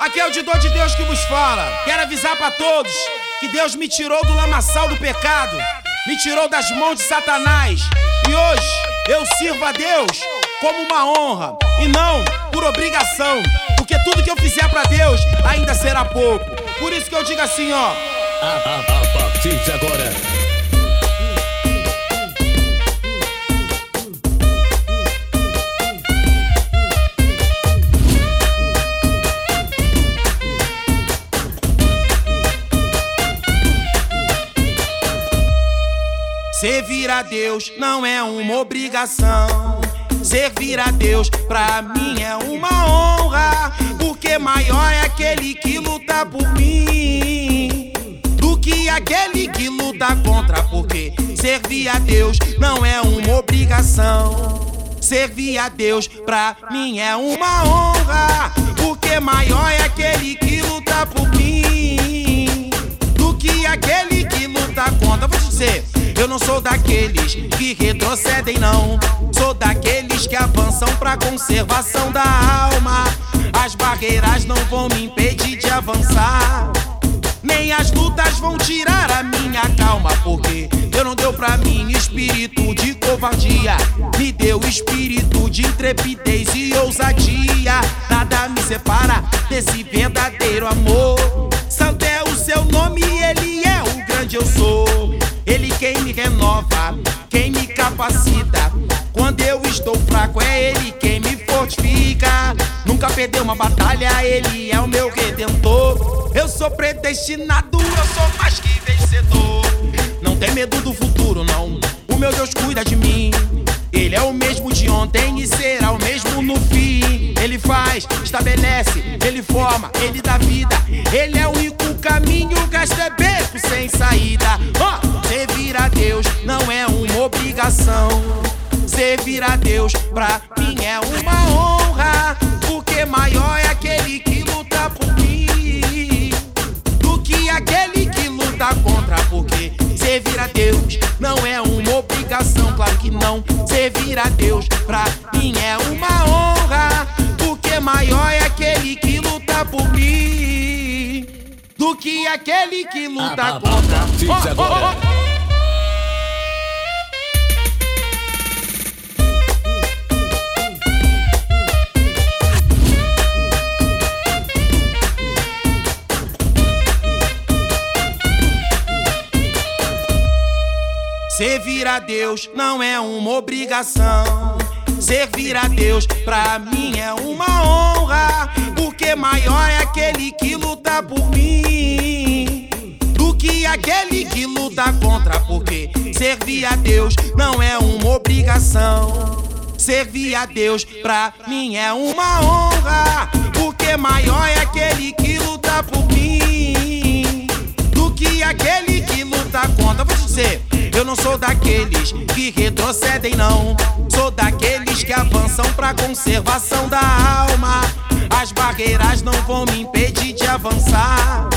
Aqui é o Didô de Deus que vos fala. Quero avisar para todos que Deus me tirou do lamaçal do pecado, me tirou das mãos de Satanás. E hoje eu sirvo a Deus como uma honra e não por obrigação, porque tudo que eu fizer para Deus ainda será pouco. Por isso que eu digo assim, ó. A partir de agora. Servir a Deus não é uma obrigação. Servir a Deus pra mim é uma honra, porque maior é aquele que luta por mim do que aquele que luta contra. Porque servir a Deus não é uma obrigação. Servir a Deus pra mim é uma honra, porque maior é aquele que luta por mim do que aquele não sou daqueles que retrocedem, não. Sou daqueles que avançam pra conservação da alma. As barreiras não vão me impedir de avançar. Nem as lutas vão tirar a minha calma, porque Deus não deu pra mim espírito de covardia, me deu espírito de intrepidez e ousadia. Nada me separa desse verdadeiro amor. Quem me renova, quem me capacita. Quando eu estou fraco, é Ele quem me fortifica. Nunca perdeu uma batalha, Ele é o meu redentor. Eu sou predestinado, eu sou mais que vencedor. Não tem medo do futuro, não. O meu Deus cuida de mim. Ele é o mesmo de ontem e será o mesmo no fim. Ele faz, estabelece, ele forma, ele dá vida. Ele é o único caminho, o resto é beco sem saída. Oh, servir a Deus não é uma obrigação. Servir a Deus pra mim é uma honra, porque maior é aquele que luta por mim do que aquele que luta contra. Que aquele que luta A, a, a contra. Oh, oh, agora. oh. Servir a Deus não é uma obrigação. Servir a Deus pra mim é uma honra, porque maior é aquele que luta por mim do que aquele que luta contra. Porque servir a Deus não é uma obrigação. Servir a Deus pra mim é uma honra, porque maior é aquele que luta por mim do que aquele que luta contra. Vou dizer, eu não sou daqueles que retrocedem, não. Sou daqueles que avançam pra conservação da alma. As barreiras não vão me impedir de avançar.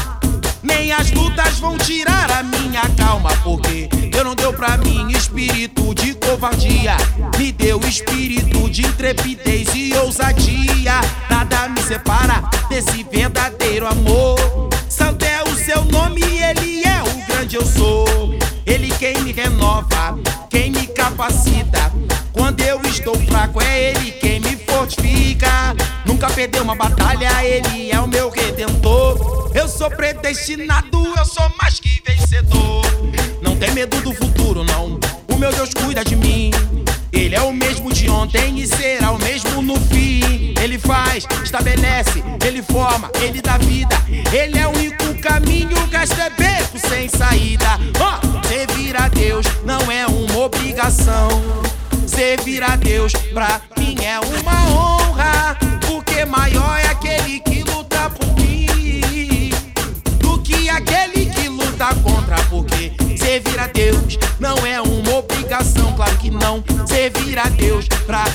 Nem as lutas vão tirar a minha calma, porque Deus não deu pra mim espírito de covardia, me deu espírito de intrepidez e ousadia. Nada me separa desse verdadeiro amor. Santo é o seu nome, ele é o grande eu sou. Ele quem me renova, quem me capacita. Quando eu estou fraco, é ele quem me fortifica. Nunca perdeu uma batalha, ele é o meu redentor. Eu sou predestinado, eu sou mais que vencedor. Não tem medo do futuro, não. O meu Deus cuida de mim. Ele é o mesmo de ontem e será o mesmo no fim. Ele faz, estabelece, ele forma, ele dá vida. Ele é o único caminho, o resto é beco sem saída. Oh, servir a Deus não é uma obrigação. Servir a Deus pra mim é uma honra, porque maior é aquele que luta por mim do que aquele que luta contra, porque servir a Deus não é uma obrigação, claro que não. Servir a Deus pra